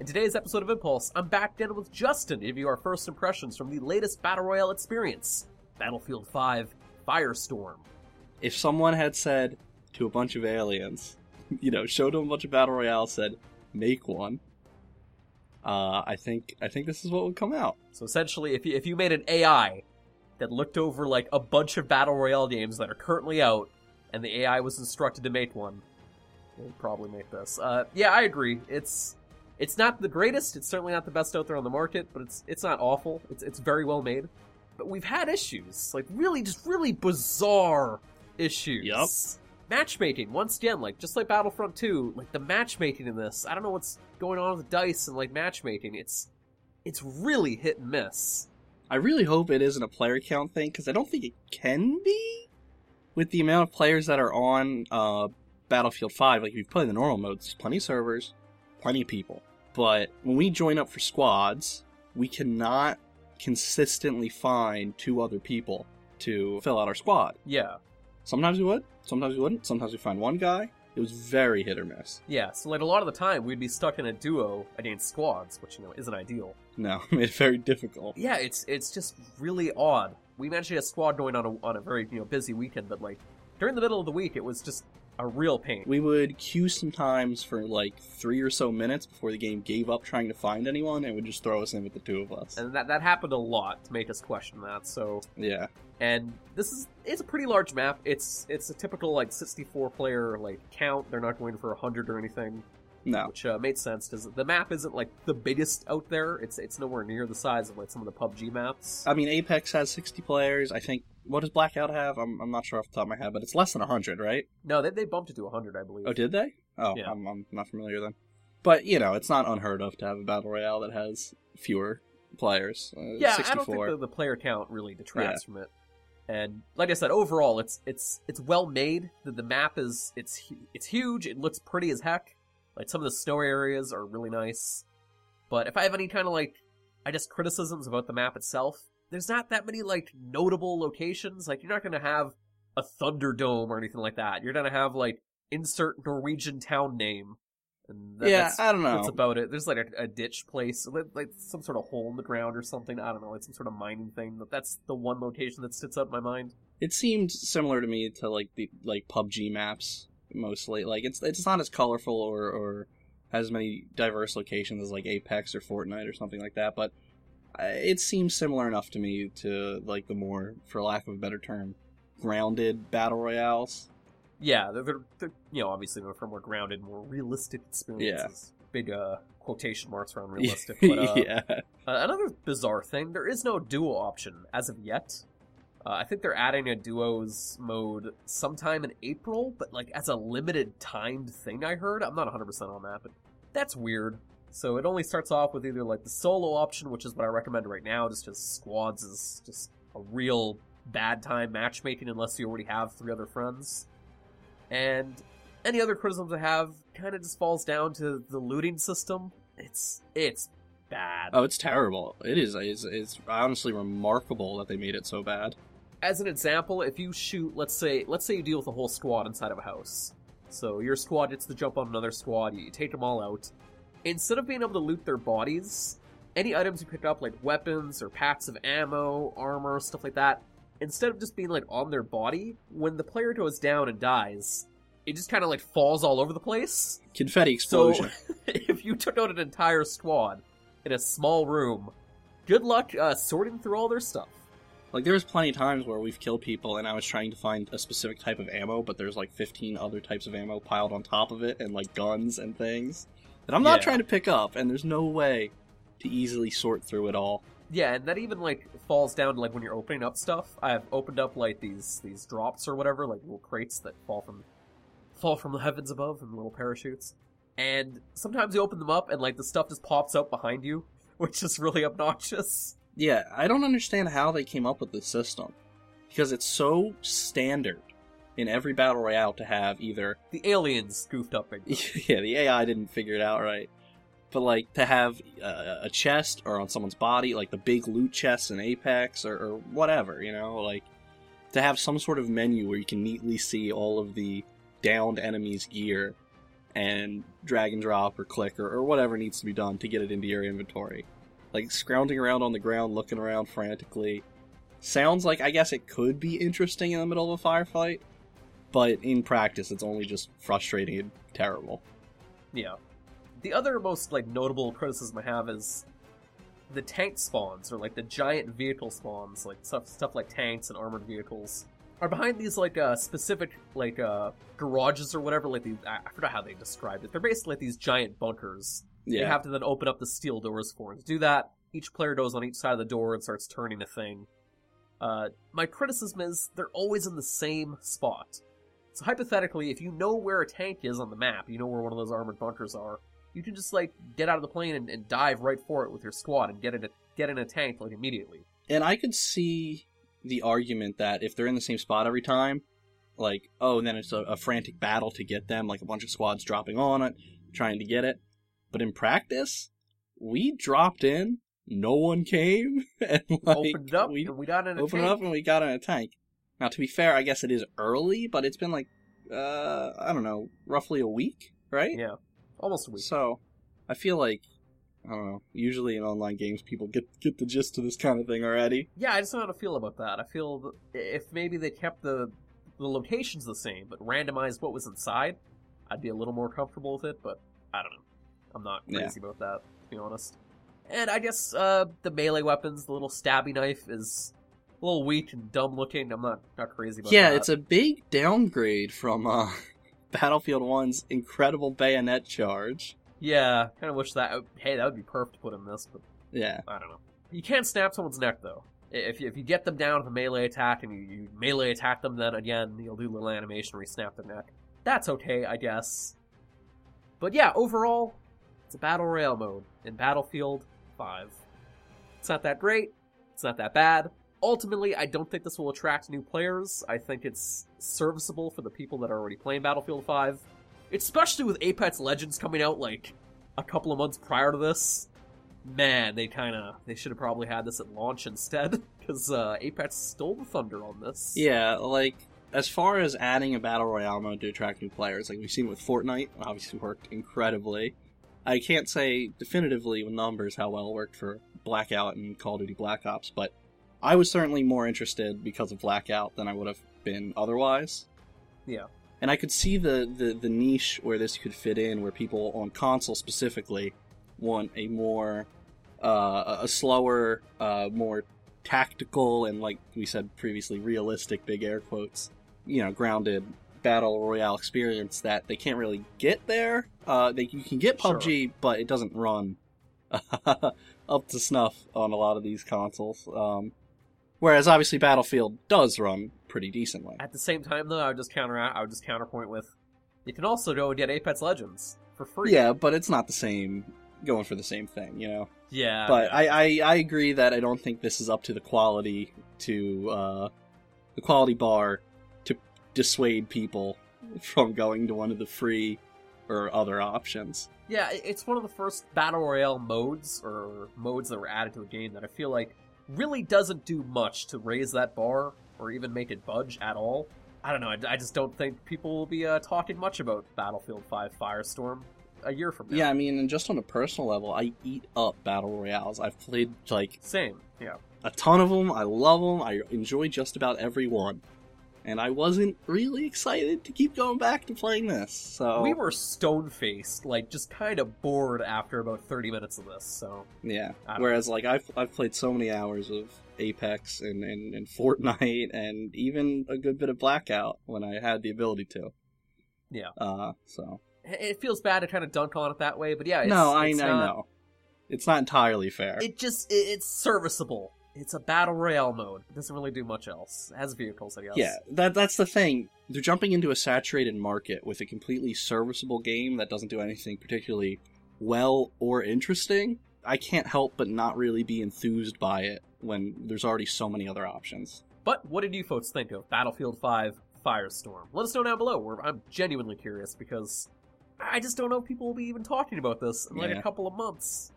In today's episode of Impulse, I'm back again with Justin to give you our first impressions from the latest Battle Royale experience Battlefield 5 Firestorm. If someone had said to a bunch of aliens, you know, showed them a bunch of Battle Royale, said, make one, uh, I think I think this is what would come out. So essentially, if you, if you made an AI that looked over like a bunch of Battle Royale games that are currently out, and the AI was instructed to make one, they would probably make this. Uh, yeah, I agree. It's it's not the greatest. It's certainly not the best out there on the market, but it's it's not awful. It's it's very well made. But we've had issues, like really just really bizarre issues. Yup. Matchmaking, once again, like just like Battlefront 2, like the matchmaking in this, I don't know what's going on with DICE and like matchmaking. It's it's really hit and miss. I really hope it isn't a player count thing because I don't think it can be. With the amount of players that are on uh, Battlefield 5, like if you play the normal modes, there's plenty of servers, plenty of people. But when we join up for squads, we cannot consistently find two other people to fill out our squad. Yeah. Sometimes we would, sometimes we wouldn't. Sometimes we find one guy. It was very hit or miss. Yeah, so like a lot of the time we'd be stuck in a duo against squads, which you know isn't ideal. No, made it very difficult. Yeah, it's it's just really odd. We managed to get a squad going on a on a very you know busy weekend, but like during the middle of the week, it was just a real pain. We would queue sometimes for like three or so minutes before the game gave up trying to find anyone and would just throw us in with the two of us. and that that happened a lot to make us question that. So Yeah. and this is it's a pretty large map. It's it's a typical like 64 player like count. They're not going for 100 or anything, No. which uh, made sense because the map isn't like the biggest out there. It's it's nowhere near the size of like some of the PUBG maps. I mean, Apex has 60 players. I think. What does Blackout have? I'm, I'm not sure off the top of my head, but it's less than 100, right? no, they they bumped it to 100, I believe. Oh, did they? Oh, Yeah. I'm, I'm not familiar then. But, you know, it's not unheard of to have a Battle Royale that has fewer players. Uh, yeah, 64. I don't think the, the player count really detracts from it. And like I said, overall, it's it's it's well made. The, the map is it's it's huge. It looks pretty as heck. Like some of the snow areas are really nice. But if I have any kind of like, I guess criticisms about the map itself, there's not that many like notable locations. Like you're not gonna have a Thunderdome or anything like that. You're gonna have like insert Norwegian town name. And that- yeah, that's- I don't know. that's about it. There's like a, a ditch place, like, some sort of hole in the ground or something. I don't know, like some sort of mining thing. That's the one location that sticks out in my mind. It seemed similar to me to like the like PUBG maps mostly. Like it's it's not as colorful or or has as many diverse locations as like Apex or Fortnite or something like that, but uh, it seems similar enough to me to like the more, for lack of a better term, grounded battle royales. Yeah, they're, they're, they're you know obviously they're for more grounded, more realistic experiences. Yeah. Big uh quotation marks around realistic. But uh, yeah, Uh, another bizarre thing: there is no duo option as of yet. Uh, I think they're adding a duos mode sometime in April, but like as a limited timed thing. I heard. I'm not 100 percent on that, but that's weird. So it only starts off with either like the solo option, which is what I recommend right now, just because squads is just a real bad time matchmaking unless you already have three other friends. And any other criticisms I have kind of just falls down to the looting system. It's it's bad. oh, it's terrible. It is. It's, it's honestly remarkable that they made it so bad. As an example, if you shoot, let's say, let's say you deal with a whole squad inside of a house. So your squad gets to jump on another squad, you take them all out. Instead of being able to loot their bodies, any items you pick up, like weapons or packs of ammo, armor, stuff like that, instead of just being like on their body, when the player goes down and dies, it just kind of like falls all over the place. Confetti explosion. So explosion. if you took out an entire squad in a small room, good luck uh, sorting through all their stuff. Like there was plenty of times where we've killed people and I was trying to find a specific type of ammo, but there's like 15 other types of ammo piled on top of it and like guns and things that I'm not Yeah. trying to pick up and there's no way to easily sort through it all. Yeah, and that even like falls down to like when you're opening up stuff. I've opened up like these these drops or whatever, like little crates that fall from fall from the heavens above and little parachutes. And sometimes you open them up and like the stuff just pops out behind you, which is really obnoxious. Yeah, I don't understand how they came up with this system because it's so standard in every battle royale to have either The aliens goofed up yeah, the AI didn't figure it out right. But like to have uh, a chest or on someone's body, like the big loot chests in Apex or, or whatever, you know, like to have some sort of menu where you can neatly see all of the downed enemies' gear and drag and drop or click or, or whatever needs to be done to get it into your inventory. Like scrounging around on the ground, looking around frantically. Sounds like I guess it could be interesting in the middle of a firefight, but in practice it's only just frustrating and terrible. Yeah. The other most like notable criticism I have is the tank spawns or like the giant vehicle spawns, like stuff stuff like tanks and armored vehicles, are behind these like uh specific like uh garages or whatever. Like these, I I forgot how they described it. They're basically like these giant bunkers. You Yeah. have to then open up the steel doors for. And to do that, each player goes on each side of the door and starts turning a thing. Uh, my criticism is they're always in the same spot. So hypothetically, if you know where a tank is on the map, you know where one of those armored bunkers are, you can just like get out of the plane and, and dive right for it with your squad and get in a get in a tank like immediately. And I could see the argument that if they're in the same spot every time, like, oh, then it's a, a frantic battle to get them, like a bunch of squads dropping on it, trying to get it. But in practice, we dropped in, no one came, and like, Opened up we and we got in a opened tank. up and we got in a tank. Now, to be fair, I guess it is early, but it's been like, uh, I don't know, roughly a week, right? Yeah, almost a week. So, I feel like, I don't know, usually in online games, people get, get the gist of this kind of thing already. Yeah, I just don't know how to feel about that. I feel if maybe they kept the the locations the same but randomized what was inside, I'd be a little more comfortable with it. But I don't know. I'm not Yeah. crazy about that, to be honest. And I guess uh, the melee weapons, the little stabby knife, is a little weak and dumb looking. I'm not not crazy about yeah, that. Yeah, it's a big downgrade from uh, Battlefield 1's incredible bayonet charge. yeah. Kind of wish that. Hey, that would be perfect to put in this, but Yeah. I don't know. You can't snap someone's neck though. If you, if you get them down with a melee attack and you, you melee attack them, then again you'll do a little animation where you snap their neck. That's okay, I guess. But yeah, overall, it's a battle royale mode in Battlefield 5. It's not that great. It's not that bad. Ultimately, I don't think this will attract new players. I think it's serviceable for the people that are already playing Battlefield 5. Especially with Apex Legends coming out like a couple of months prior to this man, they kind of they should have probably had this at launch instead because uh, Apex stole the thunder on this. Yeah, like, as far as adding a Battle Royale mode to attract new players, like we've seen with Fortnite, obviously worked incredibly. I can't say definitively with numbers how well it worked for Blackout and Call of Duty Black Ops, but I was certainly more interested because of Blackout than I would have been otherwise. Yeah. And I could see the, the, the niche where this could fit in, where people on console specifically want a more, uh, a slower, uh, more tactical, and like we said previously, realistic, big air quotes, you know, grounded battle royale experience that they can't really get there. Uh, they, you can get Sure. PUBG, but it doesn't run up to snuff on a lot of these consoles. Um, whereas obviously Battlefield does run pretty decently. At the same time, though, I would just counter I would just counterpoint with, you can also go and get Apex Legends for free. Yeah, but it's not the same going for the same thing, you know. yeah. but yeah. I, I I agree that I don't think this is up to the quality to uh the quality bar dissuade people from going to one of the free or other options. Yeah, it's one of the first battle royale modes or modes that were added to a game that I feel like really doesn't do much to raise that bar or even make it budge at all. I don't know. I, I just don't think people will be uh, talking much about Battlefield 5 Firestorm a year from now. Yeah, I mean, and just on a personal level, I eat up battle royales. I've played like Same. Yeah. a ton of them. I love them. I enjoy just about every one. And I wasn't really excited to keep going back to playing this. So We were stone faced, like just kind of bored after about 30 minutes of this, so. Yeah. Whereas, like, I've I've played so many hours of Apex and, and, and Fortnite and even a good bit of Blackout when I had the ability to. Yeah. Uh, so. It feels bad to kind of dunk on it that way, but yeah, it's, no, I, it's I not- know. It's not entirely fair. It just, it, it's serviceable. It's a battle royale mode. It doesn't really do much else. It has vehicles, I guess. yeah, that that's the thing. They're jumping into a saturated market with a completely serviceable game that doesn't do anything particularly well or interesting. I can't help but not really be enthused by it when there's already so many other options. But what did you folks think of Battlefield 5 Firestorm? Let us know down below. We're, I'm genuinely curious because I just don't know if people will be even talking about this in like Yeah. a couple of months.